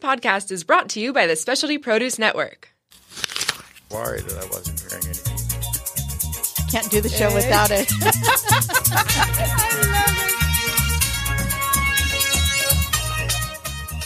podcast is brought to you by the Specialty Produce Network. Worried that I wasn't hearing anything. Can't do the show without it. it.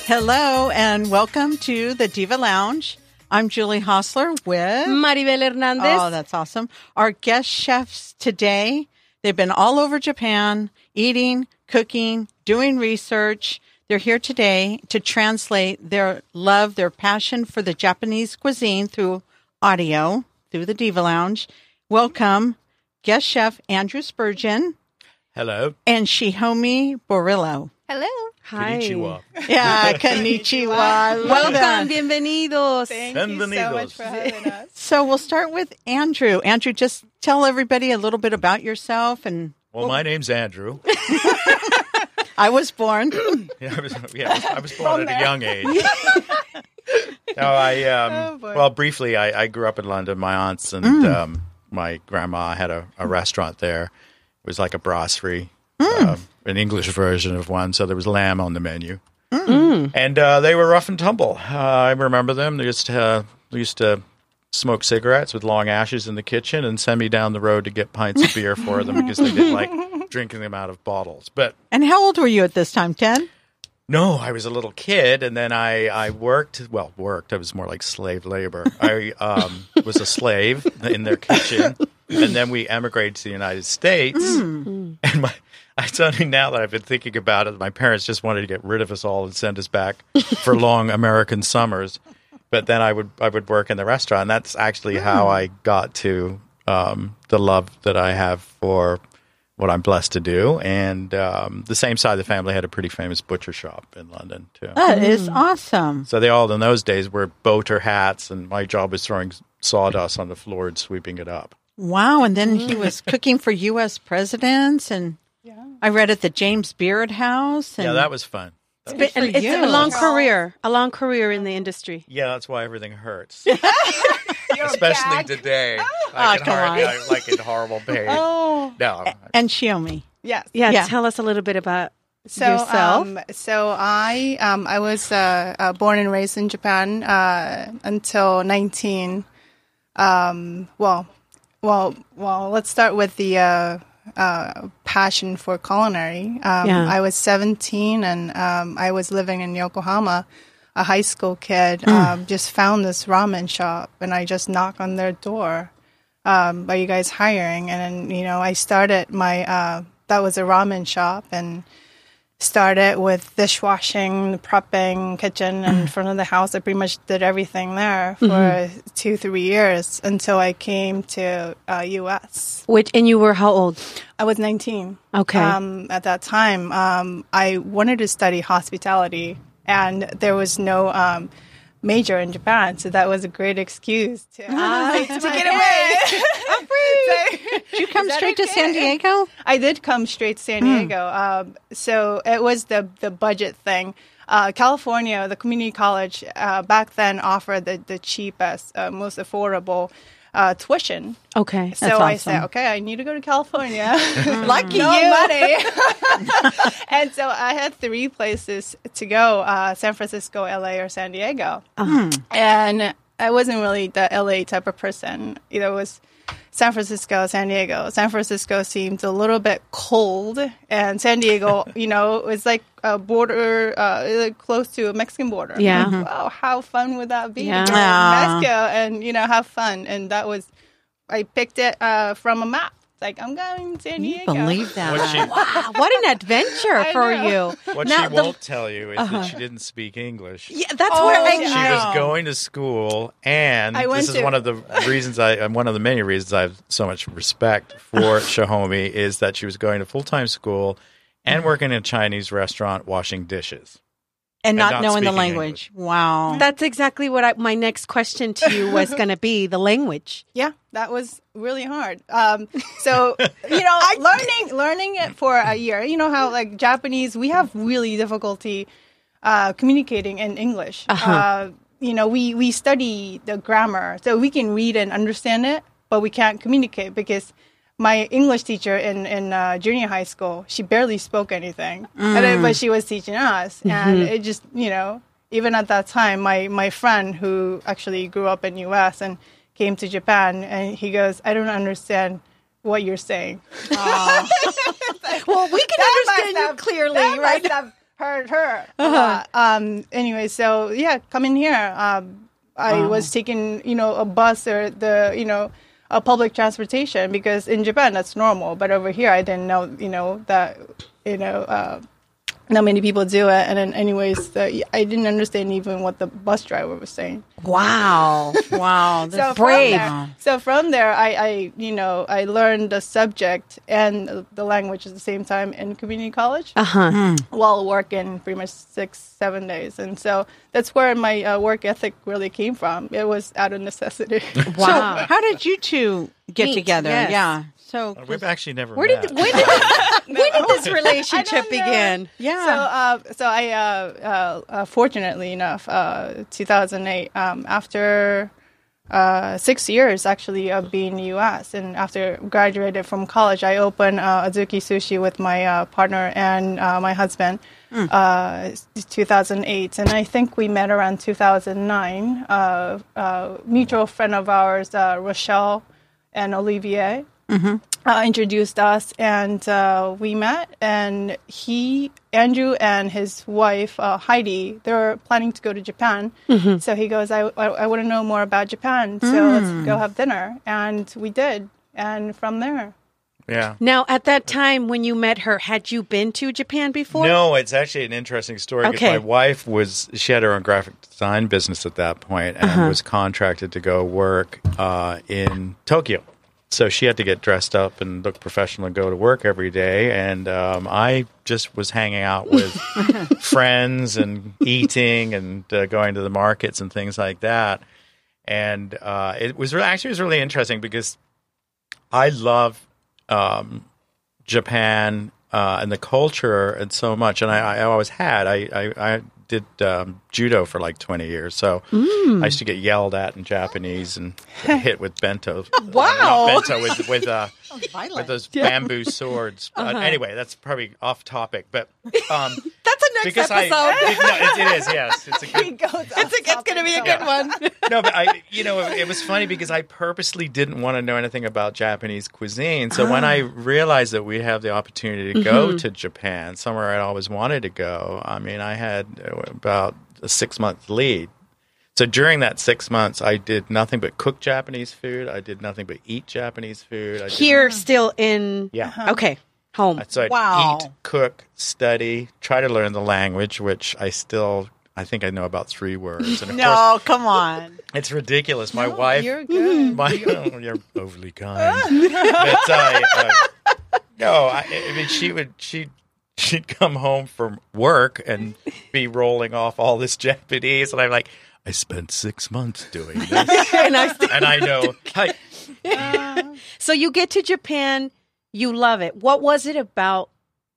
Hello and welcome to the Diva Lounge. I'm Julie Hostler with Maribel Hernandez. Oh, that's awesome. Our guest chefs today, they've been all over Japan eating, cooking, doing research. They're here today to translate their love, their passion for the Japanese cuisine through audio, through the Diva Lounge. Welcome, guest chef Andrew Spurgin Hello. and Shihomi Borillo. Hello. Hi. Konnichiwa. Yeah, konnichiwa. Love Welcome. Bienvenidos. Thank you so Bienvenidos. much for having us. So we'll start with Andrew. Andrew, just tell everybody a little bit about yourself. And Well, my name's Andrew. I was born. Yeah, I was, yeah, I was, born at a young age. no, I um, Oh, well, briefly, I, I grew up in London. My aunts and um, my grandma had a, a restaurant there. It was like a brasserie, um, an English version of one. So there was lamb on the menu, and uh, they were rough and tumble. Uh, I remember them. They used to uh, they used to smoke cigarettes with long ashes in the kitchen and send me down the road to get pints of beer for them because they didn't like drinking them out of bottles. But And how old were you at this time? 10? no, I was a little kid, and then I, I worked. Well, worked. I was more like slave labor. I um, was a slave in their kitchen, and then we emigrated to the United States. And my, it's only now that I've been thinking about it. My parents just wanted to get rid of us all and send us back for long American summers. But then I would I would work in the restaurant. And that's actually how I got to um, the love that I have for what I'm blessed to do. And um, the same side of the family had a pretty famous butcher shop in London too. That is awesome. So they all in those days were boater hats, and my job was throwing sawdust on the floor and sweeping it up. Wow. And then he was cooking for U.S. presidents. And yeah. I read at the James Beard House. And yeah, that was fun. That was- for And it's a long career, a long career in the industry. yeah, that's why everything hurts, especially today. Ah, Like, in come hard- on. yeah, like in horrible pain. Oh, No, and Shihomi. yes. Yeah, Yeah. tell us a little bit about So, yourself. um, so I, um, I was uh, uh, born and raised in Japan uh, until 19. Um, well, well, well. Let's start with the uh, uh, passion for culinary. Um, Yeah. I was 17 and um, I was living in Yokohama. A high school kid um, just found this ramen shop, and I just knock on their door. um, are you guys hiring? And then, you know, I started my, uh, that was a ramen shop and started with dishwashing, prepping, kitchen in front of the house. I pretty much did everything there for two, three years until I came to uh, U.S. Which and you were how old? I was 19. Okay. Um, at that time, um, I wanted to study hospitality, and there was no um, major in Japan, so that was a great excuse to, to get away. I'm free. Did you come straight to San Diego? I did come straight to San Diego. Um, so it was the the budget thing. Uh, California, the community college uh, back then offered the, the cheapest, uh, most affordable uh, tuition. Okay. So That's I awesome. said, okay, I need to go to California. Lucky no you. money. and so I had three places to go: uh, San Francisco, LA, or San Diego. And I wasn't really the LA type of person. Either it was San Francisco, San Diego. San Francisco seemed a little bit cold, and San Diego, you know, it was like a border, uh, like close to a Mexican border. Yeah. like, wow, how fun would that be Yeah. to go to Ah. Mexico and you know have fun? And that was, I picked it uh, from a map. It's like I'm going to San You Diego. believe that? what she, Wow, what an adventure for you. what Now, she the- won't tell you is that uh-huh. she didn't speak English. Yeah, that's Oh, where I, yeah. She was going to school, and I this is to- one of the reasons I, and one of the many reasons I have so much respect for Shihomi is that she was going to full time school and working in a Chinese restaurant washing dishes. And not, not knowing the speaking language. Wow. That's exactly what I, my next question to you was going to be: the language. Yeah, that was really hard. Um, so you know, learning learning it for a year. You know how like Japanese, we have really difficulty uh, communicating in English. uh you know, we we study the grammar, so we can read and understand it, but we can't communicate because my English teacher in in uh, junior high school, she barely spoke anything, and then, but she was teaching us, and it just you know even at that time, my my friend who actually grew up in U.S. and came to Japan, and he goes, "I don't understand what you're saying." Well, we can That understand you have- clearly, that right? must have hurt her. a lot. Um. Anyway, so yeah, coming here, um, I was taking you know a bus or the you know a public transportation because in Japan that's normal, but over here I didn't know you know that you know. Uh, not many people do it, and then, anyways, the, I didn't understand even what the bus driver was saying. Wow. Wow. So brave. From there, so from there, I, I, you know, I learned the subject and the language at the same time in community college Uh huh. while working pretty much six, seven days. And so that's where my uh, work ethic really came from. It was out of necessity. Wow. So, how did you two get Meet, together? yes. Yeah. So, We've actually never Where met. did when did when did this relationship begin? yeah. So, uh, so I, uh, uh, uh, fortunately enough, uh, 2008, um, after uh, six years actually of being in the U.S. and after graduated from college, I opened uh, Azuki Sushi with my uh, partner and uh, my husband. Uh, 2008, and I think we met around 2009. Uh, uh, mutual friend of ours, uh, Rochelle and Olivier uh, introduced us and uh, we met and he andrew and his wife uh, heidi they were planning to go to japan so he goes i, I, I want to know more about japan so let's go have dinner and we did and from there yeah. Now, at that time when you met her, had you been to Japan before? No, it's actually an interesting story. 'cause Okay. My wife was she had her own graphic design business at that point and Uh-huh. was contracted to go work uh, in Tokyo. So she had to get dressed up and look professional and go to work every day. And um, I just was hanging out with friends and eating and uh, going to the markets and things like that. And uh, it was really, actually it was really interesting because I love um, Japan uh, and the culture and so much. And I, I always had. I, I, I did um, judo for like 20 years. So I used to get yelled at in Japanese and hit with bento. Wow. Not bento, with, with, uh, with those bamboo swords. Uh, anyway, that's probably off topic. But um, That's a next because episode. I. No, it, it is, yes. It's a good, it's, it's going to be a good one. no, but I, you know, it, it was funny because I purposely didn't want to know anything about Japanese cuisine. So when I realized that we have the opportunity to go to Japan, somewhere I'd always wanted to go, I mean, I had about a six month lead. So during that six months, I did nothing but cook Japanese food. I did nothing but eat Japanese food. I did- Here, still in. yeah. Okay. Home. So I'd Wow. eat, cook, study, try to learn the language, which I still, I think I know about three words. And of course, no, come on. it's ridiculous. My wife, you're good my, oh, you're overly kind. but I, uh, no, I, I mean, she would she she'd come home from work and be rolling off all this Japanese, and I'm like, I spent six months doing this, and I still, and I know. Hi, so you get to Japan, you love it. What was it about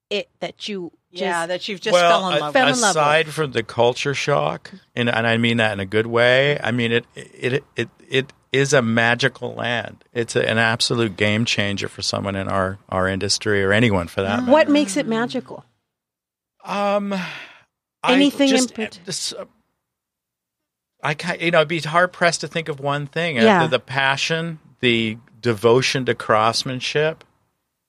it that you just yeah, that you've just well, fell in a- love fell with. in love aside from the culture shock, and, and I mean that in a good way. I mean it. It it it is a magical land. It's a, an absolute game changer for someone in our our industry or anyone for that. matter. what makes it magical? Um, Anything I in just, partic- this, uh, I you know, I'd be hard pressed to think of one thing. Yeah. The, the passion, the devotion to craftsmanship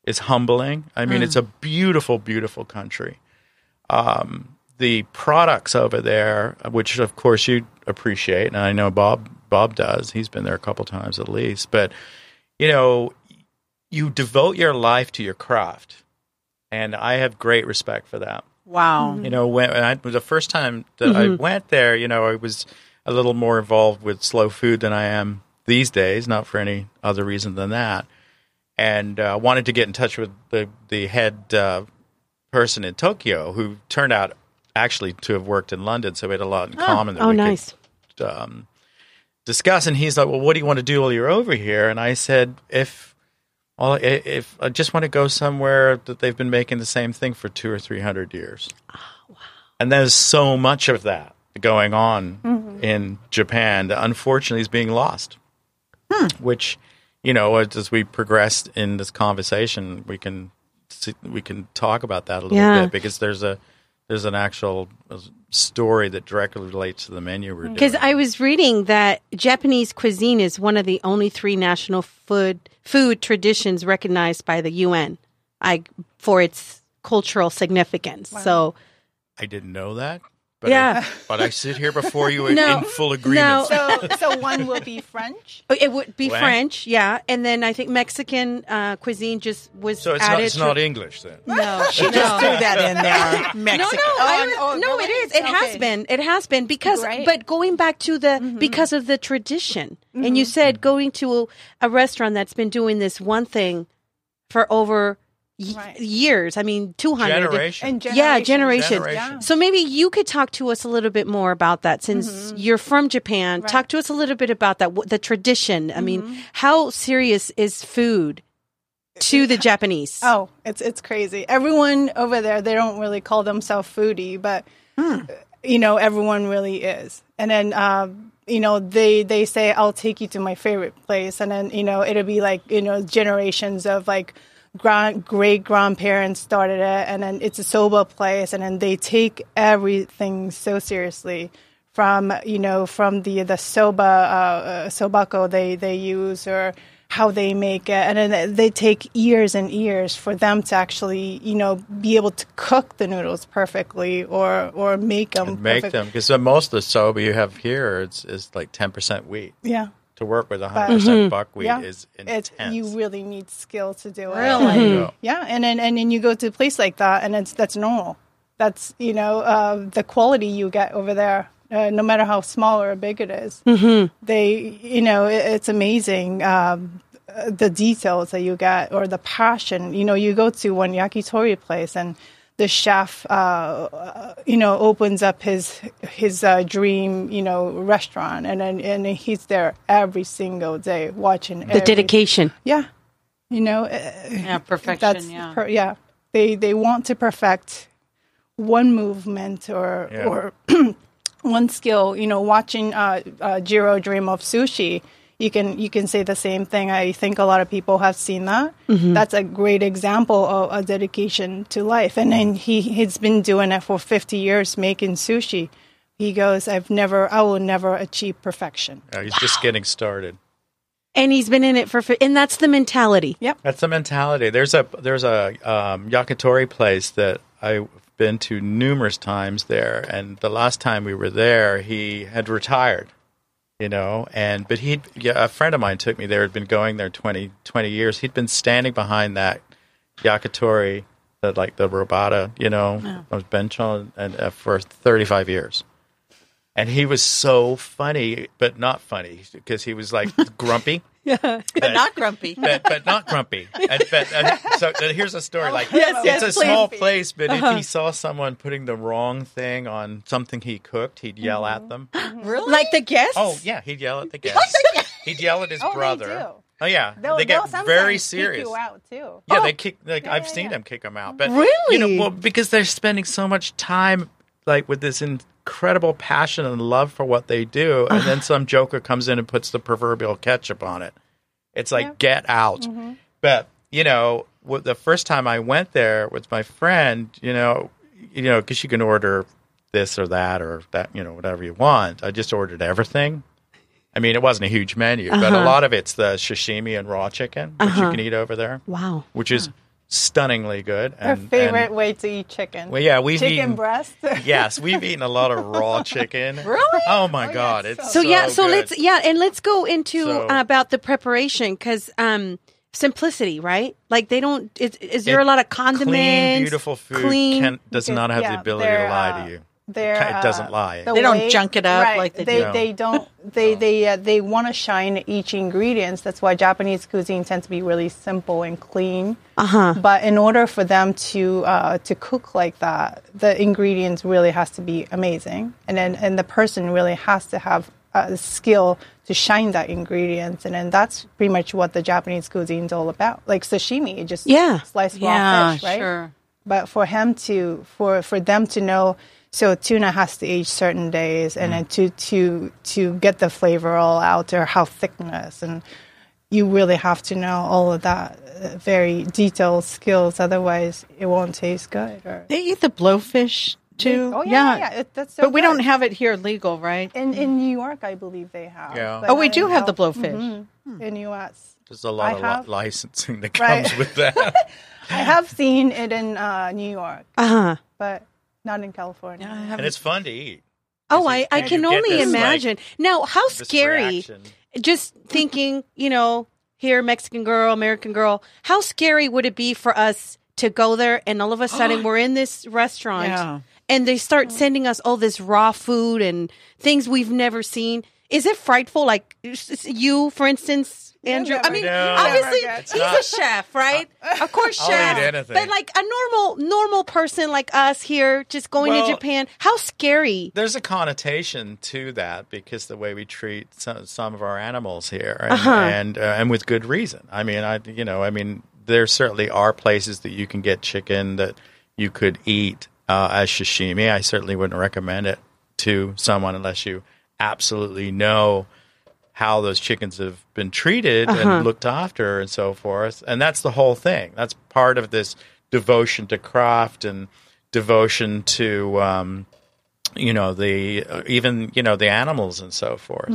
is humbling. I mean, it's mm. a beautiful, beautiful country. Um, the products over there, which of course you appreciate, and I know Bob Bob does. He's been there a couple times at least, but you know, you devote your life to your craft, and I have great respect for that. Wow. Mm-hmm. You know, when, when I the first time that I mm-hmm. went there, you know, I was a little more involved with slow food than I am these days, not for any other reason than that. And uh, wanted to get in touch with the the head uh, person in Tokyo, who turned out actually to have worked in London, so we had a lot in common. That oh, we nice. Could, um, discuss. And he's like, "Well, what do you want to do while you're over here?" And I said, "If well, if I just want to go somewhere that they've been making the same thing for two or three hundred years." oh, wow. And there's so much of that going on in Japan that unfortunately is being lost. Which, you know, as, as we progress in this conversation, we can see, we can talk about that a little Yeah. bit because there's a there's an actual uh, story that directly relates to the menu we're doing. Because I was reading that Japanese cuisine is one of the only three national food food traditions recognized by the UN, I for its cultural significance. So I didn't know that. But Yeah. I, but I sit here before you in, No. in full agreement. No. So, so one will be French. Oh, it would be What? French, yeah, and then I think Mexican uh, cuisine just was So it's added. not, it's to- not English then. No, She just threw that in there. No, Mexican. no, I was- oh, no, it is. It has been. It has been because, Great. but going back to the because of the tradition, and you said going to a, a restaurant that's been doing this one thing for over y- Right. years. I mean, two hundred Generation. And Yeah, generations. Generation. So maybe you could talk to us a little bit more about that since mm-hmm. you're from Japan. Right. Talk to us a little bit about that, the tradition. I mean, mm-hmm. how serious is food to the Japanese? Oh, it's it's crazy. Everyone over there, they don't really call themselves foodie, but hmm. uh, you know, everyone really is. And then, um, you know, they they say, "I'll take you to my favorite place," and then you know, it'll be like you know, generations of like grand great grandparents started it, and then it's a soba place, and then they take everything so seriously. From you know, from the the soba uh, uh, sobako they they use or how they make it, and then they take years and years for them to actually, you know, be able to cook the noodles perfectly or or make them And make perfect. them because most of the soba you have here is, is like ten percent wheat. Yeah, To work with hundred percent buckwheat yeah. is It's intense. you really need skill to do it. Really? There you. Yeah, and then and then you go to a place like that, and it's that's normal. That's you know uh, the quality you get over there, uh, no matter how small or big it is. They, you know, it, it's amazing um, uh, the details that you get or the passion. You know, you go to one yakitori place and. The chef, uh, uh, you know, opens up his his uh, dream, you know, restaurant, and then and he's there every single day watching the dedication. Yeah, you know, uh, Yeah, perfection. that's yeah. per- yeah. They they want to perfect one movement or Yeah. or one skill. You know, watching uh, uh, Jiro dream of sushi, you can you can say the same thing. I think a lot of people have seen that. That's a great example of a dedication to life. And then he he's been doing it for fifty years, making sushi. He goes, I've never, I will never achieve perfection. He's just getting started. And he's been in it for, and that's the mentality. Yep that's the mentality. There's a there's a um, yakitori place that I've been to numerous times there, and the last time we were there, he had retired. You know, and but he yeah, a friend of mine took me there. Had been going there 20, 20 years. He'd been standing behind that yakitori, the like the robata, you know, was bench on and uh, for thirty five years. And he was so funny, but not funny because he was like grumpy. But not grumpy. but, but not grumpy. And, but, uh, so here's a story. Like Yes, it's yes, a please. small place, but if he uh-huh. saw someone putting the wrong thing on something he cooked, he'd yell at mm-hmm. them. Mm-hmm. Really? Like the guests? Oh yeah, he'd yell at the guests. he'd yell at his Oh, they brother. do. Oh yeah, They'll, they get sometimes very kick serious. you out too. Yeah, oh. they kick. Like I've yeah, seen yeah. them kick them out. But really, you know, well, because they're spending so much time, like with this incredible passion and love for what they do, and then some joker comes in and puts the proverbial ketchup on it. It's like Yeah. get out. Mm-hmm. But you know, the first time I went there with my friend, you know, you know, because you can order this or that or that, you know, whatever you want. I just ordered everything. I mean, it wasn't a huge menu, but a uh-huh. lot of it's the sashimi and raw chicken, which you uh-huh. can eat over there Wow. which is stunningly good. Her And, favorite and- way to eat chicken. well, yeah, we've chicken eaten. breast. yes, we've eaten a lot of raw chicken. Really? Oh my yeah, god, it's it's So, yeah, so good. let's yeah, and let's go into So- about the preparation because um, simplicity, right? Like they don't. Is, is there It- a lot of condiments? clean, beautiful food Clean. can, does not have the ability to lie uh, to you. They're, It doesn't uh, lie. the They don't junk it up right, like they they do. They don't. They they uh, they want to shine each ingredients. That's why Japanese cuisine tends to be really simple and clean. Uh huh. But in order for them to uh, to cook like that, the ingredients really has to be amazing, and then and the person really has to have a skill to shine that ingredients, and then that's pretty much what the Japanese cuisine is all about. Like sashimi, you just Yeah. slice raw Yeah, fish, right? sure. But for him to for for them to know, so tuna has to age certain days, and then to to to get the flavor all out or how thickness, and you really have to know all of that uh, very detailed skills. Otherwise, it won't taste good. Or They eat the blowfish too? Oh yeah, yeah. It, that's so but we good. don't have it here legal, right? in in New York. I believe they have. Yeah. but Oh, we do in have the Cal- blowfish. Mhm. in U.S. There's a lot I of have- licensing that Right. comes with that. I have seen it in uh, New York, Uh huh. but not in California. Yeah, I and haven't- it's fun to eat. Oh, I, I you can get only this, like, imagine. now, how This scary. reaction. Just thinking, you know, here, Mexican girl, American girl, how scary would it be for us to go there and all of a sudden we're in this restaurant Yeah. and they start sending us all this raw food and things we've never seen? Is it frightful? Like s- s- you, for instance, Andrew? I mean, No. obviously he's not. a chef, right? Of course, I'll chef. eat anything. But like a normal, normal person like us here, just going Well- to Japan, how scary? There's a connotation to that because the way we treat some, some of our animals here, and Uh-huh. and, uh, and with good reason. I mean, I you know, I mean, there certainly are places that you can get chicken that you could eat uh, as sashimi. I certainly wouldn't recommend it to someone unless you absolutely know how those chickens have been treated and looked after and so forth. And that's the whole thing. That's part of this devotion to craft and devotion to um, you know the uh, even you know the animals and so forth.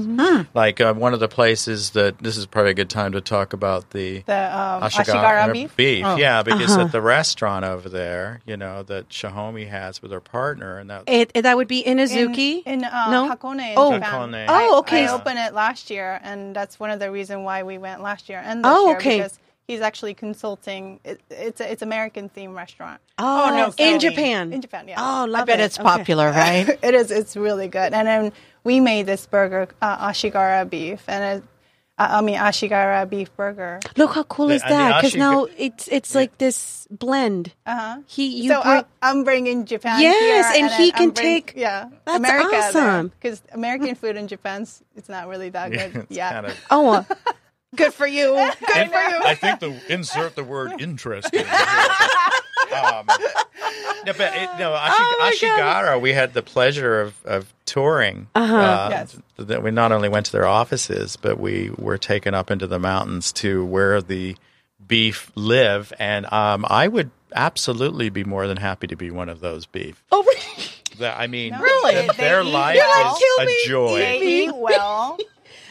Like uh, one of the places that this is probably a good time to talk about the The um, Ashigara, Ashigara beef. yeah, because at the restaurant over there, you know, that Shihomi has with her partner, and that It, that would be Inazuki. in uh, No? Hakone, in Oh. Japan. Hakone. Oh, okay. I opened it last year, and that's one of the reasons why we went last year and this Oh, year okay. because he's actually consulting. It, it's a, it's American themed restaurant oh, no in. Japan. in Japan. Yeah. Oh, love I bet it. it's Okay. popular, right? it is. It's really good. And then we made this burger, uh, Ashigara beef, and it, uh, I mean Ashigara beef burger. Look how cool The- is that? Because now it's it's like this blend. Uh huh. He you so bring- I, I'm bringing Japan. Yes, here, and then he can bring- take- yeah That's America awesome. because American food in Japan's it's not really that yeah, good. it's yeah. kind of. oh, uh, good for you. Good and for you. I think the insert the word interesting. um, no, but it, no, Ashi, Oh my Ashigara, we had the pleasure of, of touring. Uh-huh. Yes. That we not only went to their offices, but we were taken up into the mountains to where the beef live, and um, I would absolutely be more than happy to be one of those beef. Oh, really? That- I mean, Really? th- their life well? is Kill a me. joy. They eat well.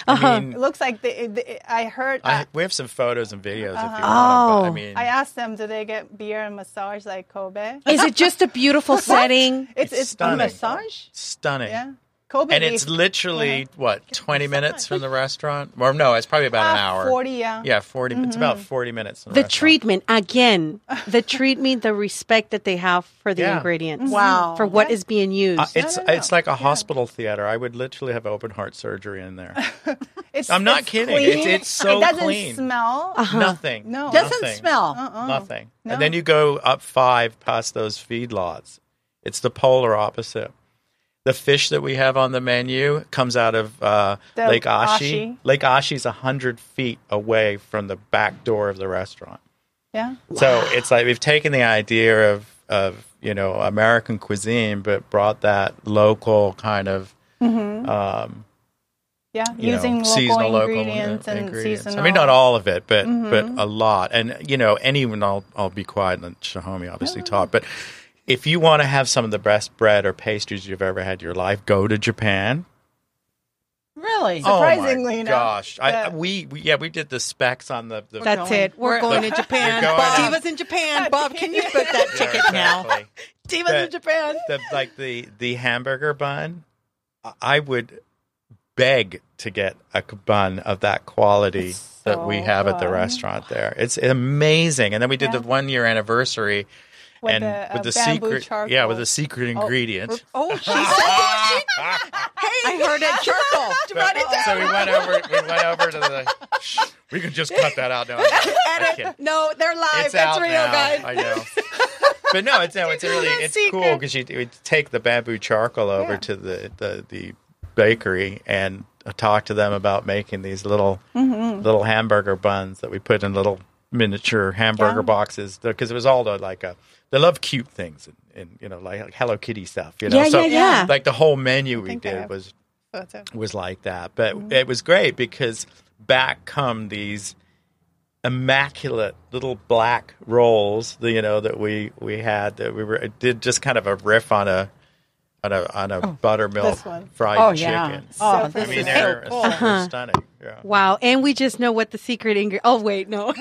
I uh-huh. mean, It looks like they, they, I heard. I, I, we have some photos and videos if you uh-huh. want. Oh. But, I oh. mean, I asked them, do they get beer and massage like Kobe? Is it just a beautiful setting? It's It's it's a stunning. massage. stunning. Yeah, Kobe. and it's beef, literally what twenty minutes from the restaurant, or no, it's probably about an uh, hour. Forty. Yeah. Yeah, 40 It's about forty minutes. From the, The treatment again, the treatment, the respect that they have for the Yeah. ingredients, Wow. for what is being used. Uh, it's no, no. it's like a hospital theater. I would literally have open heart surgery in there. It's, I'm not it's kidding. clean. It's- it's so clean. It doesn't clean. smell. Nothing. No. Doesn't Nothing. smell. Nothing. No. And then you go up five past those feedlots. It's the polar opposite. The fish that we have on the menu comes out of uh, Lake Ashi. Ashi. Lake Ashi's hundred feet away from the back door of the restaurant. Yeah. So it's like we've taken the idea of of you know American cuisine, but brought that local kind of um, Yeah. Using know, local seasonal local ingredients and ingredients. seasonal. I mean, not all of it, but but a lot. And you know, and even I'll I'll be quiet and let Shihomi obviously talk. But if you want to have some of the best bread or pastries you've ever had in your life, go to Japan. Really? Surprisingly oh my enough, gosh! I, we, we yeah we did the specs on the. the That's going. it. We're We're- going to Japan. We're going. Divas in Japan. Bob, can you put that Yeah, ticket now? Divas The- in Japan. the like the the hamburger bun, I would beg to get a bun of that quality that we so have at the restaurant there. It's amazing. And then we did Yeah. the one year anniversary. With and the, uh, with the secret, charcoal. yeah, with the secret ingredient. Oh, she said I heard it charcoal. But- Write it down. so we went over. We went over to the. Shh, we can just cut that out now. I'm. No, they're live. It's That's out real, now. guys. I know. But no, it's no, it's really that it's secret? cool because you would take the bamboo charcoal over Yeah. to the, the the bakery and talk to them about making these little Mm-hmm. little hamburger buns that we put in little miniature hamburger Yeah. boxes because it was all the, like a they love cute things and, and you know like, like Hello Kitty stuff. You know, Yeah, so yeah, yeah. like the whole menu we did was Photo. was like that. But it was great because back come these immaculate little black rolls, you know, that we we had that we were did just kind of a riff on a on a on a buttermilk this one. fried Oh, chicken. yeah. So Oh, I this mean, is they're, so cool. they're stunning. Yeah. Wow. And we just know what the secret ingredient. Oh, wait, no.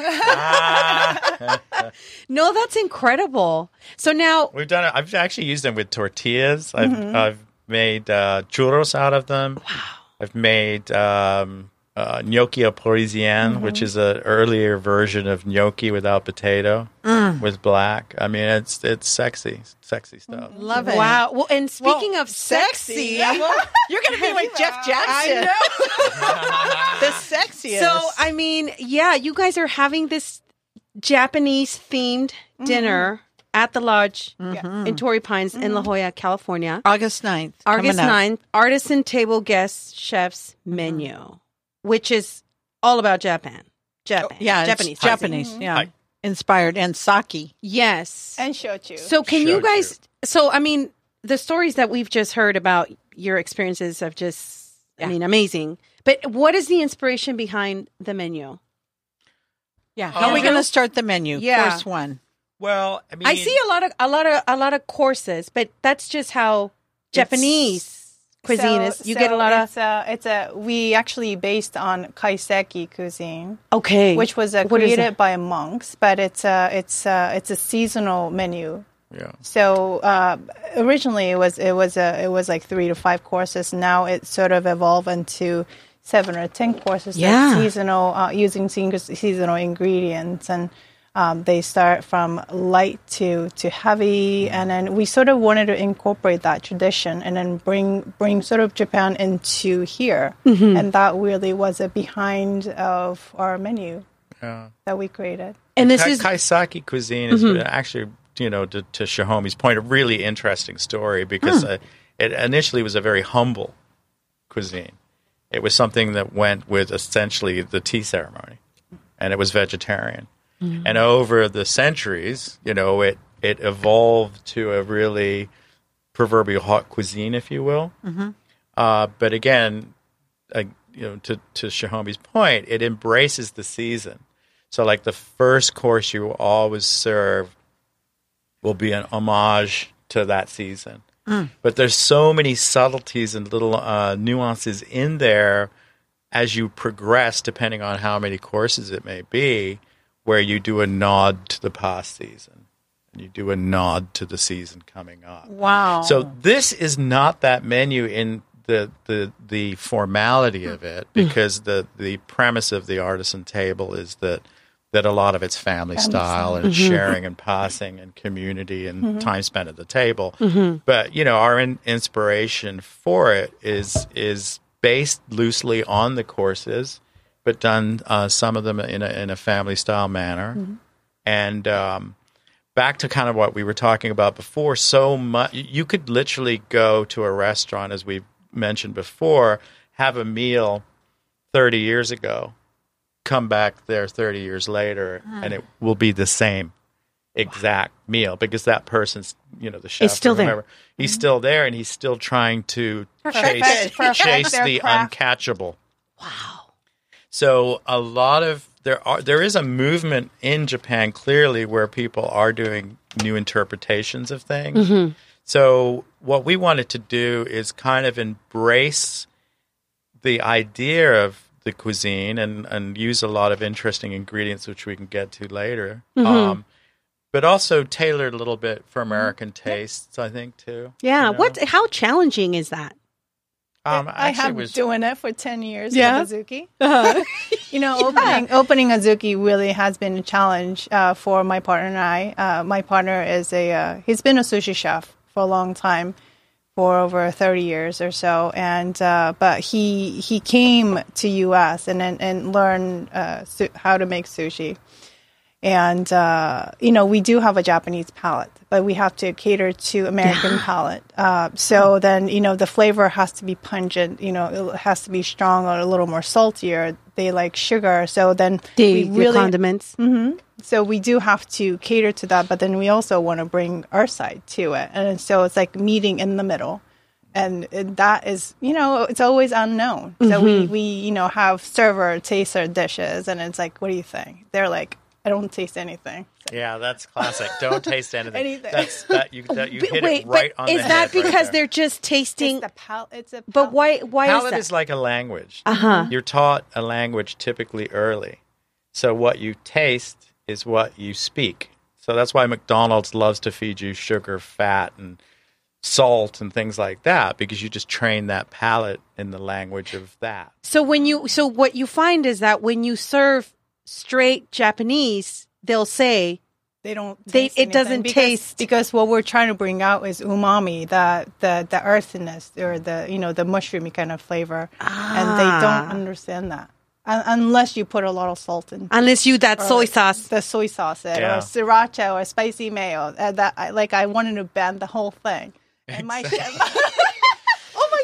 no, that's incredible. So now, We've done it. I've actually used them with tortillas. I've Mm-hmm. I've made uh, churros out of them. Wow. I've made um, uh, gnocchi au parisien, Mm-hmm. which is an earlier version of gnocchi without potato Mm. with black. I mean, it's it's sexy, sexy stuff. Love it. wow. Well, and Well, speaking of sexy, You're going to be like Jeff Jackson. the sexiest. so I mean, yeah, you guys are having this Japanese themed dinner at the lodge in Torrey Pines in La Jolla, California. August 9th. August coming up. 9th, artisan table guest chef's menu, which is all about Japan. Oh, Japan. Yeah, Japanese. It's Japanese. Mm-hmm. Yeah. I- Inspired and sake. Yes. and shochu. So can you guys so I mean the stories that we've just heard about your experiences have just I mean amazing. But what is the inspiration behind the menu? Yeah. How are we um, going to start the menu? Yeah. First one. Well, I mean, I see a lot of a lot of a lot of courses, but that's just how Japanese cuisine is. You get a lot of it's a, it's a we actually based on kaiseki cuisine, okay, which was uh, created by monks, but it's a it's a, it's a seasonal menu. yeah. So uh, originally it was it was a it was like three to five courses. Now it sort of evolved into seven or ten courses. that's Yeah. seasonal uh, using season- seasonal ingredients and. Um, they start from light to, to heavy, and then we sort of wanted to incorporate that tradition, and then bring bring sort of Japan into here, and that really was a behind of our menu yeah. that we created. and this Kai- is Mm-hmm. Kaiseki cuisine is actually, you know, to, to Shihomi's point, a really interesting story because uh, it initially was a very humble cuisine. It was something that went with essentially the tea ceremony, and it was vegetarian. Mm-hmm. And over the centuries, you know, it it evolved to a really proverbial hot cuisine, if you will. Mm-hmm. Uh, but again, uh, you know, to to Shihomi's point, it embraces the season. So, like the first course you will always serve will be an homage to that season. But there's so many subtleties and little uh, nuances in there as you progress, depending on how many courses it may be, where you do a nod to the past season and you do a nod to the season coming up. Wow. So this is not that menu in the the the formality of it hmm. because the the premise of the artisan table is that that a lot of it's family style and mm-hmm. sharing and passing and community and mm-hmm. time spent at the table. Mm-hmm. But you know, our in, inspiration for it is is based loosely on the courses, but done uh, some of them in a in a family style manner. And um, back to kind of what we were talking about before, so much you could literally go to a restaurant, as we mentioned before, have a meal thirty years ago, come back there thirty years later, and it will be the same exact meal because that person's you know the chef It's still or there. whoever, he's still there and he's still trying to chase, Perfect- perfect. chase their the uncatchable. uncatchable so a lot of there are there is a movement in Japan clearly where people are doing new interpretations of things. Mm-hmm. So what we wanted to do is kind of embrace the idea of the cuisine and, and use a lot of interesting ingredients which we can get to later. Mm-hmm. Um, but also tailored a little bit for American mm-hmm. tastes, I think too. yeah. you know? What? How challenging is that? Um, I have was doing it for ten years Yeah? with Azuki. you know, opening opening Azuki really has been a challenge uh, for my partner and I. Uh, my partner is a uh, he's been a sushi chef for a long time, for over thirty years or so, and uh, but he he came to U.S. and and, and learned uh, su- how to make sushi. And uh, you know, we do have a Japanese palate, but we have to cater to American palate. Uh, so then, you know, the flavor has to be pungent. You know, it has to be strong or a little more saltier. They like sugar, so then The, we the really condiments. so we do have to cater to that, but then we also want to bring our side to it, and so it's like meeting in the middle, and that is, you know, it's always unknown. So we we you know have server taste our dishes, and it's like, what do you think? They're like, I don't taste anything. Yeah, that's classic. Don't taste anything. Anything. That's that you that you But hit wait, it right but on is that head right because there. they're just tasting? It's the pal- It's a. but pal- why? Why is Palate that? is like a language. Uh-huh. You're taught a language typically early. So what you taste is what you speak. So that's why McDonald's loves to feed you sugar, fat, and salt and things like that because you just train that palate in the language of that. So when you so what you find is that when you serve straight Japanese, they'll say they don't. They- it anything doesn't because, taste- because what we're trying to bring out is umami, the the the earthiness or the you know the mushroomy kind of flavor, and they Ah. don't understand that Un- unless you put a lot of salt in. unless you that soy sauce. the soy sauce it, Yeah. or sriracha or spicy mayo. Uh, that I, like I wanted to ban the whole thing. And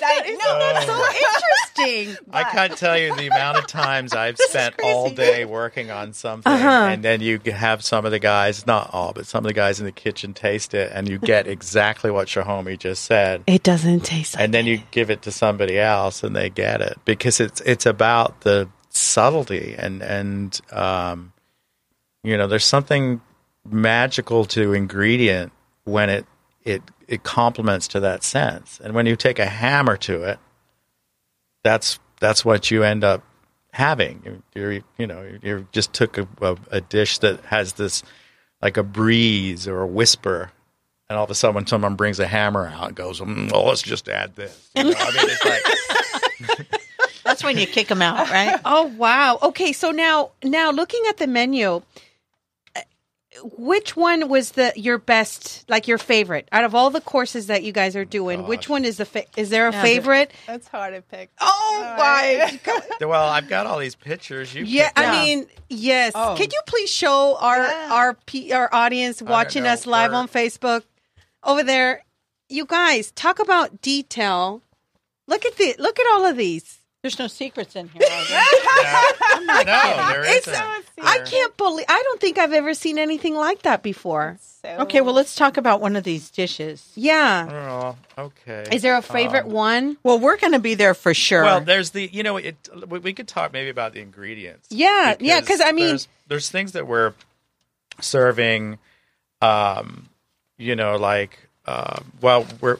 my chef, Oh my god, isn't that so interesting. I can't tell you the amount of times I've spent all day working on something, Uh-huh. and then you have some of the guys, not all, but some of the guys in the kitchen taste it, and you get exactly what Shihomi just said. It doesn't taste like and then you give it to somebody else and they get it because it's it's about the subtlety and and um, you know there's something magical to ingredient when it it it complements to that sense and when you take a hammer to it that's that's what you end up having you're you know you just took a, a, a dish that has this like a breeze or a whisper and all of a sudden when someone brings a hammer out and goes mm, well let's just add this you know? i mean it's like That's when you kick them out, right? Oh wow. Okay, so now now looking at the menu, which one was the your best, like your favorite out of all the courses that you guys are doing? Which one is the fa- is there a Yeah, favorite? That's hard to pick. Oh my! well i've got all these pictures you Yeah, I them. Mean, yes. Oh. Could you please show our Yeah. our P, our audience watching know, us live where- on Facebook over there? You guys talk about detail. Look at the look at all of these. There's no secrets in here. Are there? no, there It's- isn't. I can't believe. I don't think I've ever seen anything like that before. So, okay, well, let's talk about one of these dishes. Yeah. Oh, okay Is there a favorite Um, one? Well, we're going to be there for sure. Well, there's the you know it. We we could talk maybe about the ingredients. Yeah, yeah. Because I mean- there's, there's things that we're serving, um, you know, like um, well, we're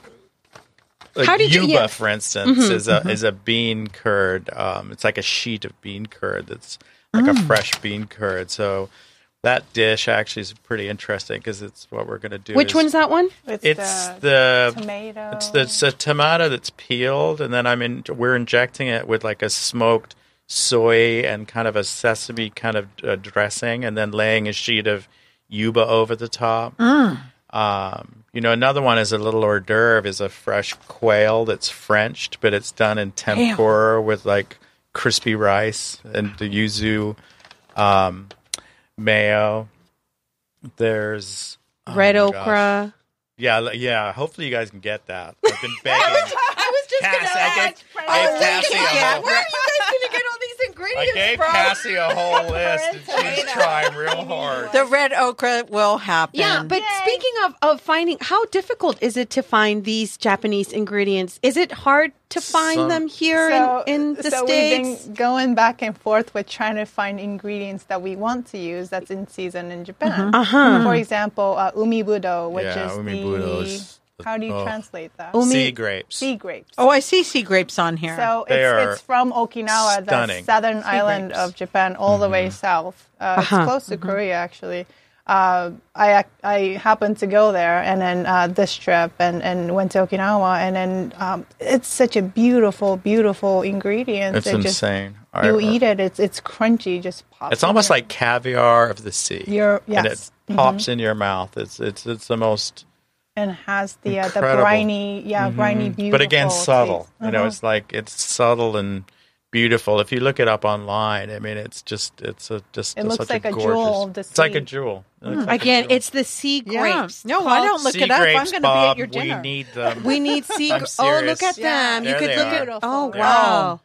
like How did you- yuba, yeah. for instance, is a is a bean curd. Um, it's like a sheet of bean curd that's like a fresh bean curd. So that dish actually is pretty interesting because it's what we're going to do. Which is- one's that one? it's, It's the, the tomato. it's, the, it's a tomato that's peeled, and then I'm in. We're injecting it with like a smoked soy and kind of a sesame kind of uh, dressing, and then laying a sheet of yuba over the top. Um, you know, another one is a little hors d'oeuvre is a fresh quail that's Frenched, but it's done in tempura with like crispy rice and the yuzu um, mayo. There's oh Red my gosh. okra. Yeah, yeah. Hopefully, you guys can get that. I've been begging. I was just Cass, I gave, I Oh, gave Cassie a whole, Where are you guys going to get all these I gave from? Cassie a whole list, and she's trying real hard. the red okra will happen. Yeah, but speaking of, of finding, how difficult is it to find these Japanese ingredients? Is it hard to find Some- them here so, in, in the so States? we've been going back and forth with trying to find ingredients that we want to use that's in season in Japan. Uh-huh. For example, uh, umibudo, which Yeah, is umibudo the is- how do you oh. translate that? Umi- Sea grapes. sea grapes. oh, I see sea grapes on here. So They are it's, it's from Okinawa, the stunning. southern island grapes. of Japan, all the way south. Uh, Uh-huh. It's close to Korea, actually. Uh, I I happened to go there, and then uh, this trip, and, and went to Okinawa, and then um, it's such a beautiful, beautiful ingredient. It's It just- insane. you eat it, it's it's crunchy, just pops. It's in almost your- like caviar of the sea. You're- and yes. it pops in your mouth. It's it's it's the most. And has the uh, the briny, yeah, briny, beautiful. but again, subtle. taste. You know, Uh-huh. it's like it's subtle and beautiful. If you look it up online, I mean, it's just it's a just It a- looks such like a gorgeous, jewel of the It's like a jewel. It looks like a Again, jewel. it's the sea Yeah. grapes. No, I don't look sea it up. I'm going to be at your dinner. We need them. We need sea. I'm oh, look serious. at them! you There could look are. at. Oh wow!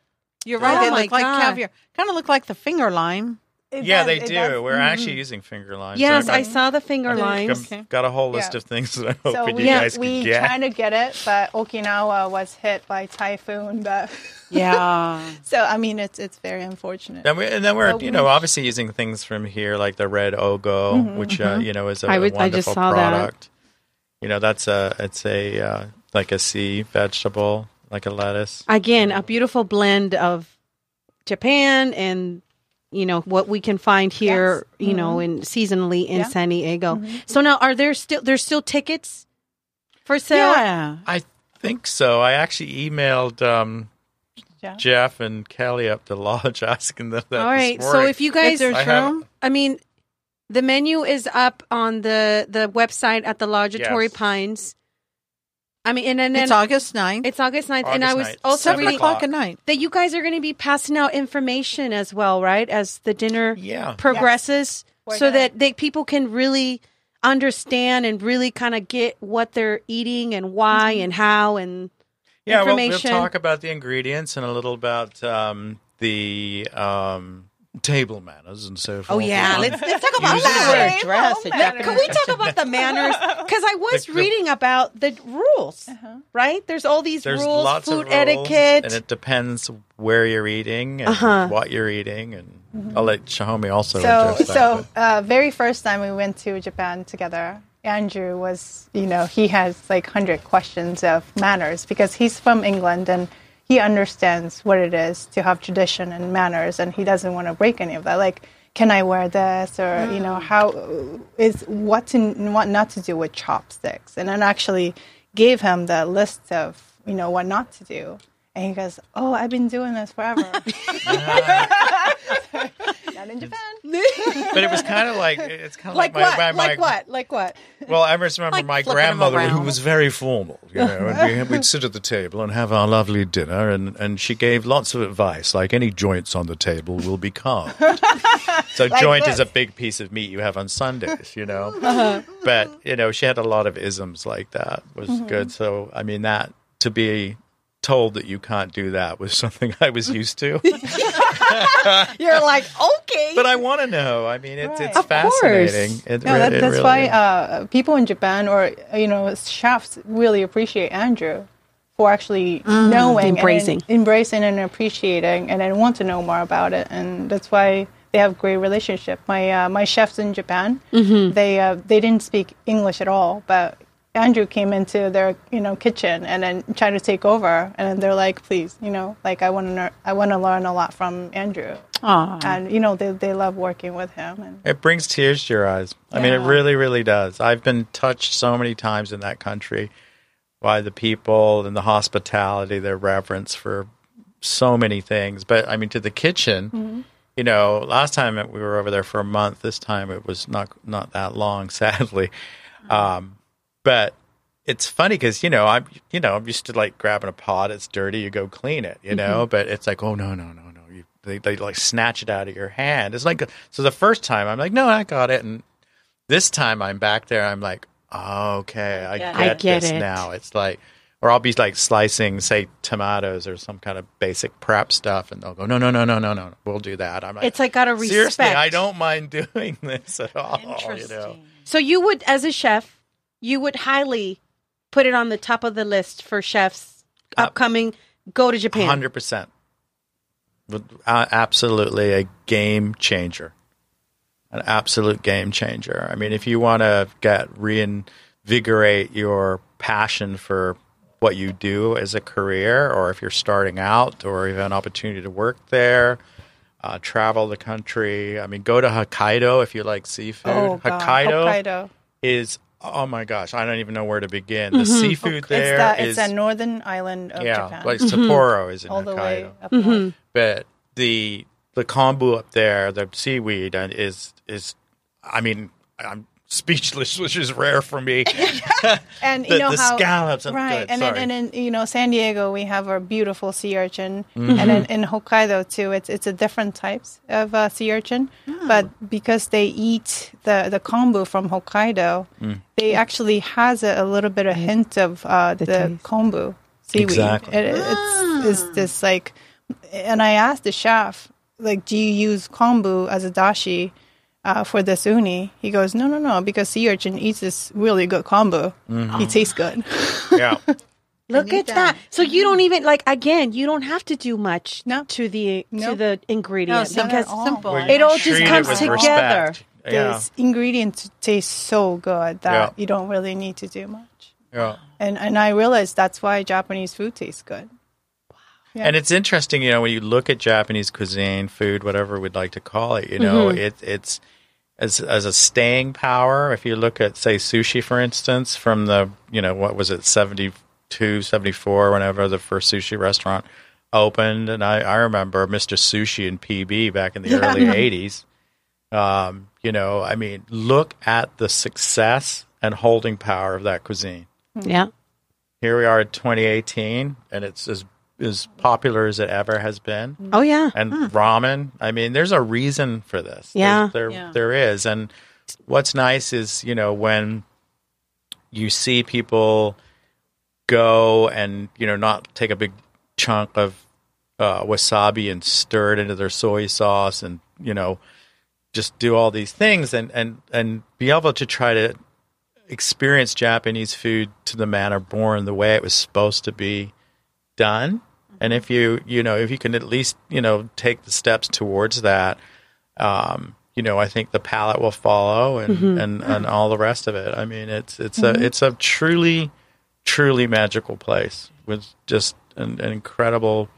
You're right. Oh they my look like caviar. Kind of look like the finger lime. It yeah, does- they it do. does- mm-hmm. We're actually using finger limes. Yes, I've I saw the finger got- lines. got, got a whole list Yeah. of things that I hope So we, you guys we can get. trying to get it, but Okinawa was hit by typhoon. But Yeah. so I mean, it's it's very unfortunate. And, we, and then we're, But you know, we- obviously using things from here, like the red ogo, Mm-hmm, which uh, you know is a, I a would- I just wonderful saw that. product. You know, that's a it's a uh, like a sea vegetable, like a lettuce. Again, a beautiful blend of Japan and you know what we can find here, you know, in seasonally in Yeah. San Diego. So now, are there still there's still tickets for sale? Yeah. I think so. I actually emailed um, Yeah. Jeff and Kelly up to lodge asking them that. All right. this So if you guys, are I. I mean, the menu is up on the the website at the Lodge at Yes. Pines. I mean, and, and then It's August 9th. it's August 9th. and I was 9th, also seven Seven reading o'clock at night. that you guys are going to be passing out information as well, right? As the dinner yeah, progresses, We're so that they people can really understand and really kind of get what they're eating and why and how and yeah, we'll, we'll information. talk about the ingredients and a little about um, the um, table manners and so forth. Oh yeah, let's let's talk about that. dress, Oh, a man. Can we talk about the manners? Because I was The- the- reading about the rules, right? There's all these There's rules, lots food of rules, etiquette. and it depends where you're eating and Uh-huh. what you're eating. And I'll let Shihomi also So that. so uh, very first time we went to Japan together, Andrew was you know he has like hundred questions of manners because he's from England and he understands what it is to have tradition and manners and he doesn't want to break any of that. Like, can I wear this or you know mm. how is what to what not to do with chopsticks? And then actually gave him the list of you know what not to do. And he goes, "Oh, I've been doing this forever." Not in Japan. but it was kind of like it's kind of like, like, what? my, my, like what? Like what? Well, I just remember Like my grandmother, who was very formal, you know, and we, we'd sit at the table and have our lovely dinner, and, and she gave lots of advice, like any joints on the table will be carved. so joint is a big piece of meat you have on Sundays, you know. Uh-huh. But you know, she had a lot of isms like that. Was Mm-hmm. good. So I mean, that to be told that you can't do that was something I was used to. You're like okay. but I want to know. I mean, it's it's Of fascinating. It, No, that, it that's really why uh, people in Japan or you know chefs really appreciate Andrew for actually knowing, and Embracing. then embracing and appreciating, and then want to know more about it, and that's why they have great relationship. My uh, my chefs in Japan, they uh, they didn't speak English at all, but Andrew came into their you know kitchen and then tried to take over, and they're like, please, you know, like I want to I want to learn a lot from Andrew, Aw. and you know they they love working with him, and It brings tears to your eyes. I mean, it really, really does. I've been touched so many times in that country by the people and the hospitality, their reverence for so many things. But I mean, to the kitchen, you know, last time we were over there for a month. This time it was not not that long, sadly. Um, but it's funny because you know I'm you know I'm used to like grabbing a pot. It's dirty. You go clean it. You know, mm-hmm. but it's like oh no no no no. You, they they like snatch it out of your hand. It's like so the first time I'm like no I got it, and this time I'm back there. I'm like oh, okay I get, I get this it. now. It's like. Or I'll be like slicing, say, tomatoes or some kind of basic prep stuff, and they'll go, "No, no, no, no, no, no, we'll do that." I'm like, it's like out of seriously. I don't mind doing this at all. You know, So you would, as a chef, you would highly put it on the top of the list for chefs Uh, upcoming. Go to Japan. Hundred percent, absolutely a game changer, an absolute game changer. I mean, if you want to get reinvigorate your passion for what you do as a career, or if you're starting out, or you have an opportunity to work there. Uh, travel the country. I mean, go to Hokkaido if you like seafood. oh Hokkaido, Hokkaido. is oh my gosh, I don't even know where to begin. The mm-hmm. seafood there it's the, is it's a northern island of yeah, Japan. like mm-hmm. Sapporo is in all the way Hokkaido, up north. Mm-hmm. but the the kombu up there, the seaweed, uh, is is I mean I'm speechless, which is rare for me. And the, you know the how scallops, I'm right, good, and sorry. then and in you know San Diego we have our beautiful sea urchin, Mm-hmm. and then in Hokkaido too, it's it's a different types of uh, sea urchin, Oh. but because they eat the the kombu from Hokkaido, Mm. they actually has a, a little bit of hint of uh, the, taste. kombu seaweed. Exactly. It, it's it's this like, and I asked the chef. like, do you use kombu as a dashi uh, for this uni? He goes, no, no, no, because sea urchin eats this really good kombu. He tastes good. Yeah. Look at that. that. So you don't even like again. You don't have to do much No. to the to the ingredients simple. because all. simple. Where It all just comes together. respect. Yeah. This ingredient tastes so good that Yeah. you don't really need to do much. Yeah. And and I realized that's why Japanese food tastes good. Yeah. And it's interesting, you know, when you look at Japanese cuisine, food, whatever we'd like to call it, you know, Mm-hmm. it, it's as as a staying power. If you look at, say, sushi, for instance, from the, you know, what was it, 72, 74, whenever the first sushi restaurant opened. And I, I remember Mr. Sushi and PB back in the early 80s. Um, you know, I mean, look at the success and holding power of that cuisine yeah. here we are in 2018 and it's as as popular as it ever has been Oh yeah. and ramen i mean there's a reason for this There's- Yeah. there Yeah. there is and what's nice is you know when you see people go and you know not take a big chunk of uh, wasabi and stir it into their soy sauce and you know just do all these things and and and be able to try to experience Japanese food to the manner born, the way it was supposed to be done. And if you you know if you can at least you know take the steps towards that, um, you know I think the palate will follow and and, and all the rest of it. I mean it's it's a it's a truly truly magical place with just an, an incredible.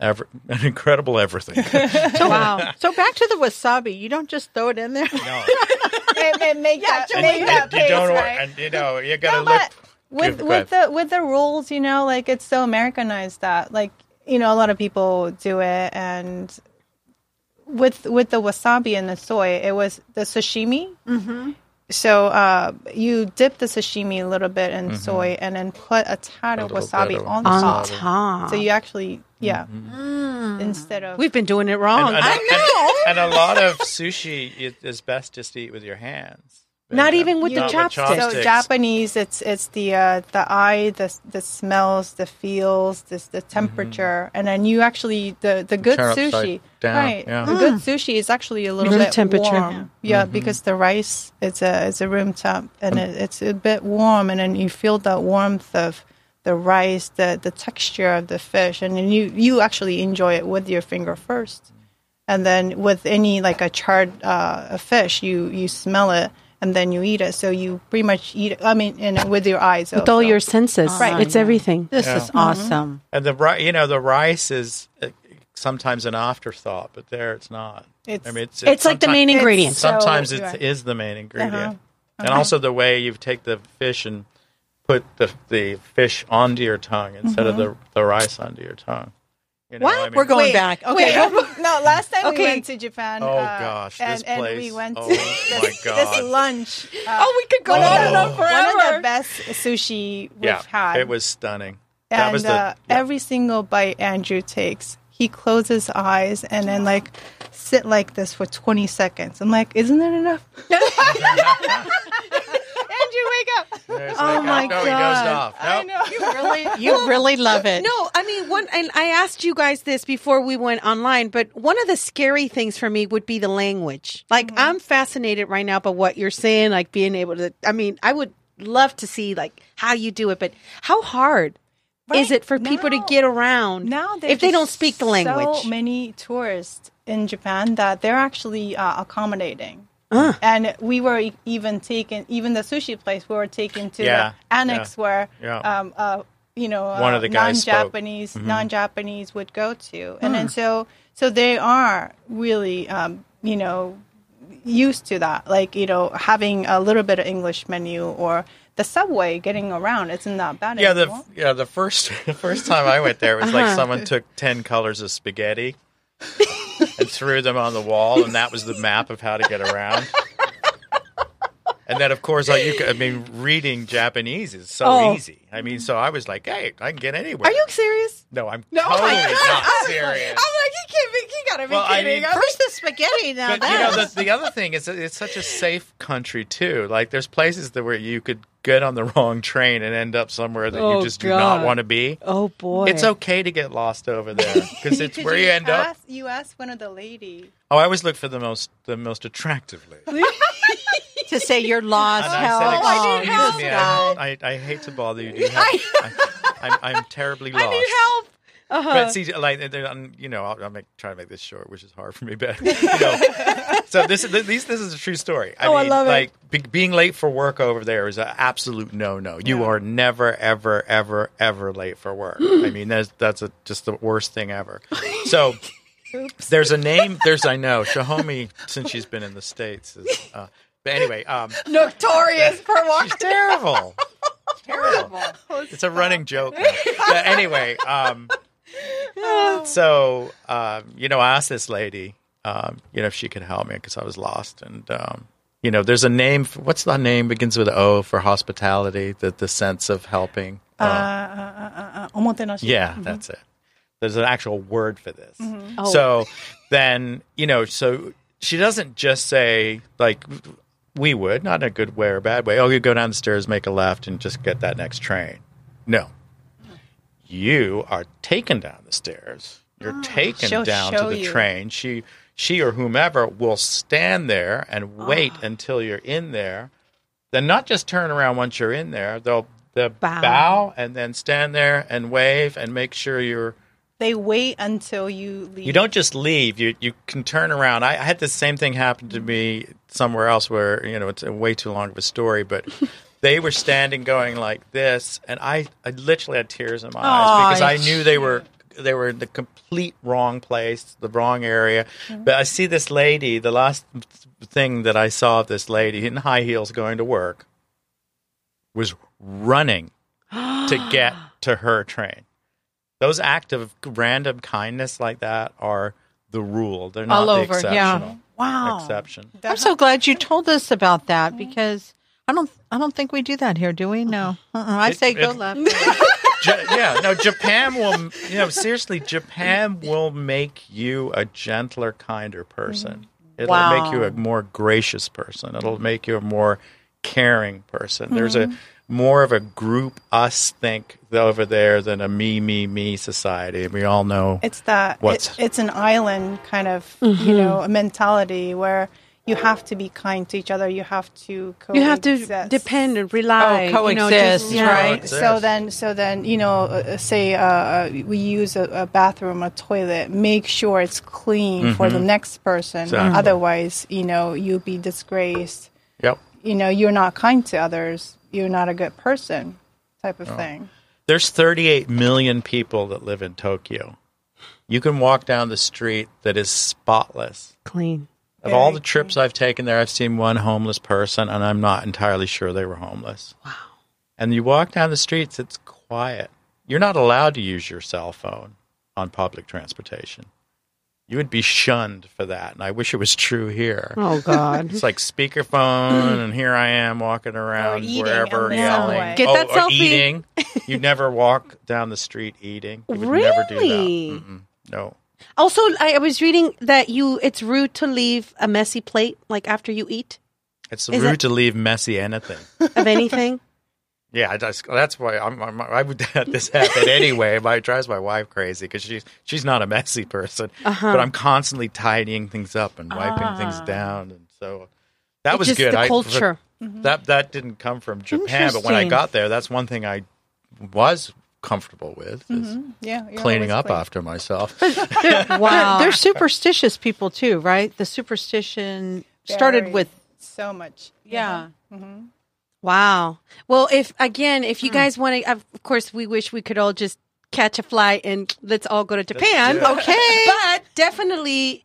Ever, an incredible everything. So, wow. So back to the wasabi. You don't just throw it in there. No, make, make, make that, and, make that and you paste, don't, right? and you know, you gotta No, look. But with with the with the rules, you know, like it's so Americanized that like you know a lot of people do it, and with with the wasabi and the soy, it was the sashimi. Mm-hmm. So uh, you dip the sashimi a little bit in soy, and then put a tad of Mm-hmm. wasabi bit of on On top. top. So you actually, yeah, Mm-hmm. instead of We've been doing it wrong. And, and, I and, and a lot of sushi it is best just to eat with your hands. Not even with the Not chopsticks. So Japanese, it's it's the uh, the eye, the the smells, the feels, this the temperature, and then you actually the the good Mm-hmm. Turn sushi, down, right? yeah. The good sushi is actually a little Room bit temperature. warm, yeah, Mm-hmm. because the rice it's a it's a room temp, and it, it's a bit warm, and then you feel the warmth of the rice, the the texture of the fish, and then you you actually enjoy it with your finger first, and then with any like a charred uh, a fish, you you smell it. And then you eat it, so you pretty much eat it. I mean, and with your eyes, with all your senses. Right. It's everything. This Yeah. is awesome. And the you know the rice is uh, sometimes an afterthought, but there it's not. It's- I mean, it's It's like the main It's- ingredient. so- Sometimes it right. is the main ingredient, Uh-huh. and also the way you take the fish and put the the fish onto your tongue instead of the the rice onto your tongue. You know, What? I mean- We're going Wait, back. Okay. Wait, no, last time Okay. we went to Japan. Oh, uh, gosh, and, this and place. we went Oh, to my this, God. this lunch. Uh, oh, we could go Oh. on and on One forever. one of the best sushi we've yeah, had. it was stunning. that and was the uh, yeah. every single bite Andrew takes, he closes his eyes and then like sit like this for 20 seconds. I'm like, isn't that enough? Andrew, wake up! It's Oh like, my no, he God. dozed off. I Nope. know. You really, you really love it. No, I mean one and I asked you guys this before we went online, but one of the scary things for me would be the language. Like I'm fascinated right now by what you're saying, like being able to I mean, I would love to see like how you do it, but how hard is it for people to get around now if they don't speak the language? So many tourists in Japan that they're actually uh, accommodating. Ah. And we were even taken, even the sushi place, we were taken to Yeah, the annex yeah, where, yeah. um, uh, you know, One uh, of the guys spoke. non-Japanese, non-Japanese would go to, and then so so they are really, um, you know, used to that, like you know, having a little bit of English menu or the subway getting around isn't that bad Yeah, the yeah the first the first time I went there it was like Uh-huh. someone took ten colors of spaghetti and threw them on the wall, and that was the map of how to get around. And then, of course, like you—I mean, reading Japanese is so Oh. easy. I mean, so I was like, "Hey, I can get anywhere." Are you serious? No, I'm No, oh totally my God. not I was serious. I'm like, he can't be, he gotta be Well, I kidding. mean- First the spaghetti, now But you know, the, the other thing is that it's such a safe country too. Like, there's places that where you could get on the wrong train and end up somewhere that Oh, you just do not want to be. Oh boy. It's okay to get lost over there because it's where you end up. ask, You asked one of the ladies. Oh, I always look for the most the most attractive lady. to say you're lost. And help. I said, Oh, "Excuse this me, guy. I, I, I hate to bother you. Do you have, I, I'm, I'm terribly lost. help. But see, like, you know, I'll, I'll make, try to make this short, which is hard for me. But you know, so this is this, this is a true story. I Oh, I mean, love it. like be, being late for work over there is an absolute no no. You Yeah. are never ever ever ever late for work. I mean, that's that's a, just the worst thing ever. So. There's a name. There's I know Shihomi since she's been in the states. Is, uh, but anyway, um, Notorious for walking. She's terrible. terrible. It's a running joke. But anyway, um, so um, you know, I asked this lady, um, you know, if she could help me because I was lost, and um, you know, there's a name. For, what's the name begins with O for hospitality? The the sense of helping. Uh, Uh, omotenashi. yeah, that's it. There's an actual word for this. Oh. So then, you know, so she doesn't just say like we would, not in a good way or a bad way. Oh, you go down the stairs, make a left, and just get that next train. No, you are taken down the stairs. You're ah, taken down to the you. train. She, she or whomever will stand there and ah. wait until you're in there. Then not just turn around once you're in there. They'll they'll Bow. bow and then stand there and wave and make sure you're They wait until you leave. you don't just leave. You you can turn around. I, I had the same thing happen to me somewhere else where you know it's a way too long of a story, but they were standing going like this, and I, I literally had tears in my eyes because I knew they were they were in the complete wrong place, the wrong area. Mm-hmm. But I see this lady. The last thing that I saw of this lady in high heels going to work was running to get to her train. Those acts of random kindness like that are the rule. They're not All the over, exceptional. yeah. Wow. Exception. I'm so glad you told us about that because I don't I don't think we do that here, do we? No. Uh-uh. I It- say go it- left. Ja- yeah, no, Japan will, you know, seriously, Japan will make you a gentler, kinder person. Mm-hmm. It'll Wow. make you a more gracious person. It'll make you a more caring person. There's a mm-hmm. more of a group us think over there than a me, me, me society. We all know. It's that What's- it, it's an island kind of you mm-hmm. know a mentality where you have to be kind to each other. You have to You have to depend and rely. Oh, you know, coexist, just- yeah. right. Coexist. So then, so then, you know, uh, say uh, uh, we use a, a bathroom, a toilet. Make sure it's clean for the next person. Exactly. Otherwise, you know, you'll be disgraced. Yep. You know, you're not kind to others. You're not a good person, type of thing. There's 38 million people that live in Tokyo. You can walk down the street that is spotless. Clean. Of all the trips I've taken there, I've seen one homeless person, and I'm not entirely sure they were homeless. Wow. And you walk down the streets, it's quiet. You're not allowed to use your cell phone on public transportation. You would be shunned for that, and I wish it was true here. Oh God. It's like speakerphone, and here I am walking around eating wherever on the yelling. subway. Get oh, that or selfie. eating. You'd never walk down the street eating. You would never do that. Really? Mm-mm. No. Also, I, I was reading that you it's rude to leave a messy plate like after you eat It's Is rude it- to leave messy anything. of anything. Yeah, I just, that's why I'm, I'm, I would have this happen anyway. But it drives my wife crazy because she's she's not a messy person, Uh-huh. but I'm constantly tidying things up and wiping things down, and so that It's was just good. the I- culture. that that didn't come from Japan, but when I got there, that's one thing I was comfortable with is mm-hmm. Yeah, you're cleaning up clean. after myself. Wow. They're superstitious people too, right? The superstition started with so much. yeah. Mm-hmm. Wow. Well, if again, if you mm. guys want to, of course, we wish we could all just catch a flight and let's all go to Japan. Okay. but definitely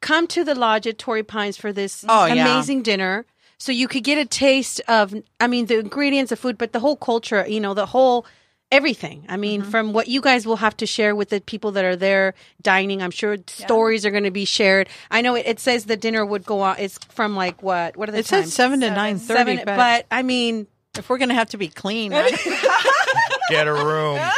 come to the lodge at Torrey Pines for this Oh, yeah. amazing dinner. So you could get a taste of, I mean, the ingredients of food, but the whole culture, you know, the whole everything. I mean, mm-hmm. from what you guys will have to share with the people that are there dining, I'm sure stories are going to be shared. I know it, it says the dinner would go on. It's from like what? What are the It times? says seven to Seven. nine thirty, Seven, but, but I mean, if we're gonna have to be clean, right? Get a room. if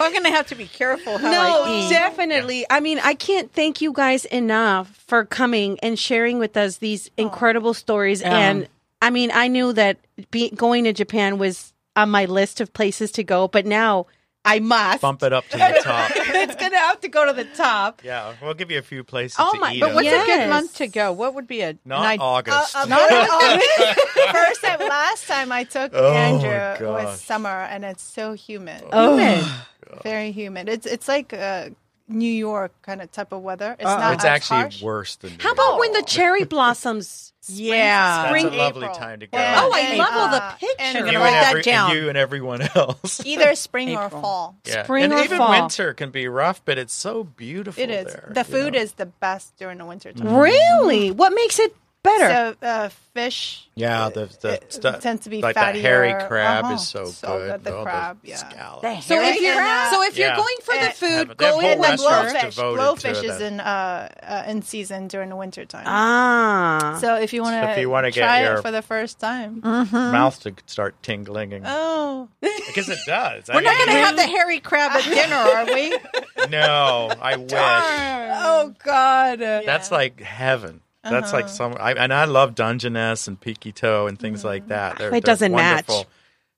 I'm gonna have to be careful how no, I eat. definitely. I mean, I can't thank you guys enough for coming and sharing with us these oh. incredible stories Yeah. and I mean, I knew that be, going to Japan was on my list of places to go, but now I must. Bump it up to the top. it's gonna have to go to the top. Yeah, we'll give you a few places Oh to my- eat. but. What's a good month to go? What would be a Not an id- August. Uh, not all. First time, last time I took Oh, Andrew gosh. was summer, and it's so humid. Oh, Very humid. It's it's like uh, New York kind of type of weather. It's Uh-oh. not it's as actually harsh. worse than. New how New about York. when the cherry blossoms? Yeah. That's spring, a lovely April. time to go. Yeah. Oh, I And, love all the uh, pictures. and I'm you gonna and, write that every, down. and you and everyone else. Either spring or April. fall. Yeah. Spring and or even fall. winter can be rough, but it's so beautiful. It is. there, the food know? is the best during the winter time. Really? What makes it better? So uh, fish. Yeah, the the stuff tends to be like fattier. that hairy crab Uh-huh. is so, So good. good, the Oh, crab, yeah. scallops. so if hairy you're crab. so if you're Yeah. going for the food, Have- they have go in And the blowfish. Blowfish is in uh, uh, in season during the winter time. Ah. so if you want to, If you to wanna get try your- it for the first time, mouth to start tingling and, oh, because it does. We're not going to have the hairy crab at dinner, are we? No, I wish. oh God, That's like heaven. That's Uh-huh. like some, I, and I love Dungeness and Peekytoe and things like that. They're, It they're doesn't match.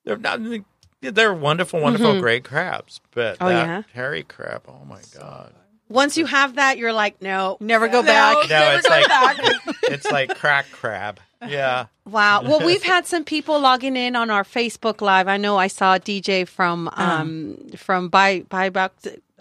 They're not. They're wonderful, wonderful, great crabs. But Oh, that yeah? hairy crab, oh my god! Once you have that, you're like, no, Never go back. No, it's like it's like crack crab. Yeah, Wow. Well, we've had some people logging in on our Facebook Live. I know I saw a DJ from um from by by Buck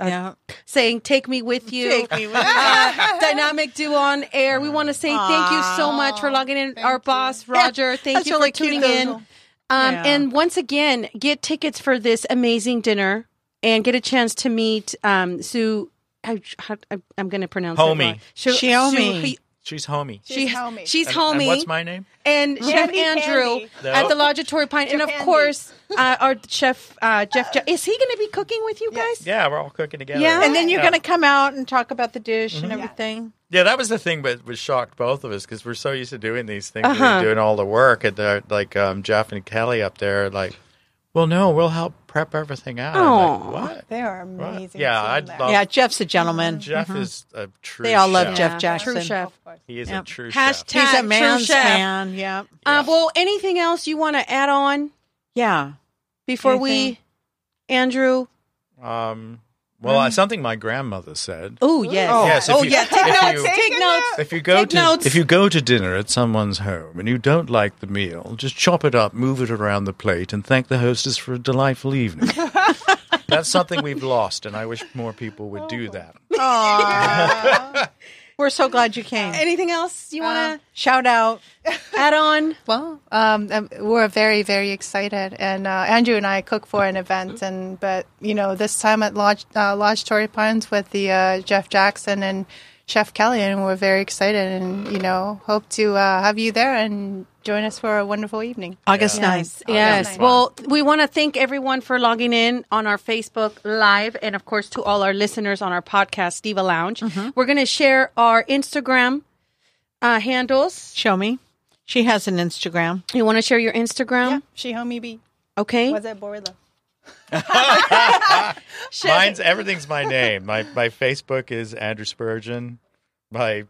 uh, Yeah. saying "Take me with you." Take me with. Uh, dynamic Duo on air. We want to say thank you so much for logging in. Our boss Roger, thank That's you for really cute, tuning those in. little- Um, Yeah. And once again, get tickets for this amazing dinner and get a chance to meet um, Sue. I, I, i'm going to pronounce it Homie. wrong. Shu- Shiomi. Shu- she's homie. She, She's homie. She's And- homie. And what's my name? and Chef Andrew Candy. No. at the Lodge at Torrey Pine, and of Japandi. course, uh, our chef uh, Jeff. Jo- is he going to be cooking with you guys? Yeah, we're all cooking together. Yeah. And then you're Yeah. going to come out and talk about the dish and everything. Yeah, that was the thing that was shocked both of us because we're so used to doing these things, and Uh-huh. doing all the work, and they're, like um, Jeff and Kelly up there, like, well, no, we'll help prep everything out. I'm like, what? they are amazing. Yeah, I'd there. love- Yeah, Jeff's a gentleman. Jeff is a true. They all love chef. Jeff Jackson. True chef. He is Yep. a true Hashtag chef. He's a true man's chef. man. Yeah. Uh, well, anything else you want to add on Yeah. before Anything? we, Andrew? Um, well, uh, something my grandmother said. Oh yes. Oh, Yes, if oh you- yeah. Take notes. you- take notes. If you go Take to notes. if you go to dinner at someone's home and you don't like the meal, just chop it up, move it around the plate, and thank the hostess for a delightful evening. That's something we've lost, and I wish more people would do that. Aw. We're so glad you came. Anything else you want to Shout out. add on? Well, um, um, we're very, very excited, and uh, Andrew and I cook for an event, and but you know this time at Lodge uh, Lodge Torrey Pines with the uh, Jeff Jackson and Chef Kelly, and we're very excited, and you know hope to uh, have you there and join us for a wonderful evening. August Yeah. 9th. Yes. nice. Well, we want to thank everyone for logging in on our Facebook Live and, of course, to all our listeners on our podcast, Diva Lounge. We're going to share our Instagram uh, handles. Show me. She has an Instagram. You want to share your Instagram? Yeah, she homie B. Okay. Was it Borla? Mine's everything's my name. My my Facebook is Andrew Spurgin. My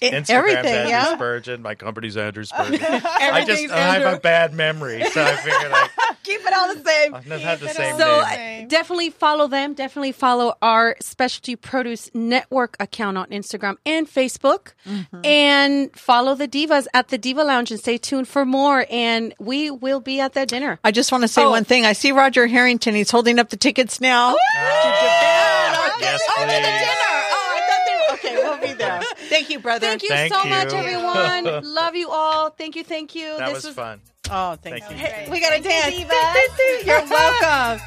Instagram everything, Andrew yeah. Spurgin. My company's Andrew Spurgin. I just I have a bad memory, so I figured I, Keep it all the same. I've never had the same So name. definitely follow them. Definitely follow our Specialty Produce Network account on Instagram and Facebook, mm-hmm. and follow the Divas at the Diva Lounge and stay tuned for more. And we will be at that dinner. I just want to say Oh. one thing. I see Roger Harrington. He's holding up the tickets now. Oh, yes, Oh, to the please. dinner. Thank you, brother. Thank you Thank so you. much, everyone. Love you all. Thank you. Thank you. That this was fun. Oh, thank, Thank you. you. Hey, we got to Thank you, dance. You're welcome.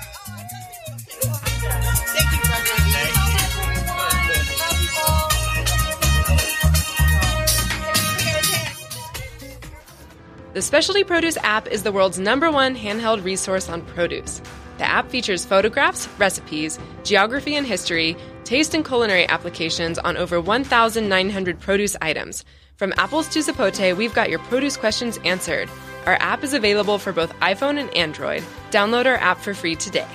The Specialty Produce app is the world's number one handheld resource on produce. The app features photographs, recipes, geography and history, taste and culinary applications on over 1,900 produce items. From apples to zapote, we've got your produce questions answered. Our app is available for both iPhone and Android. Download our app for free today.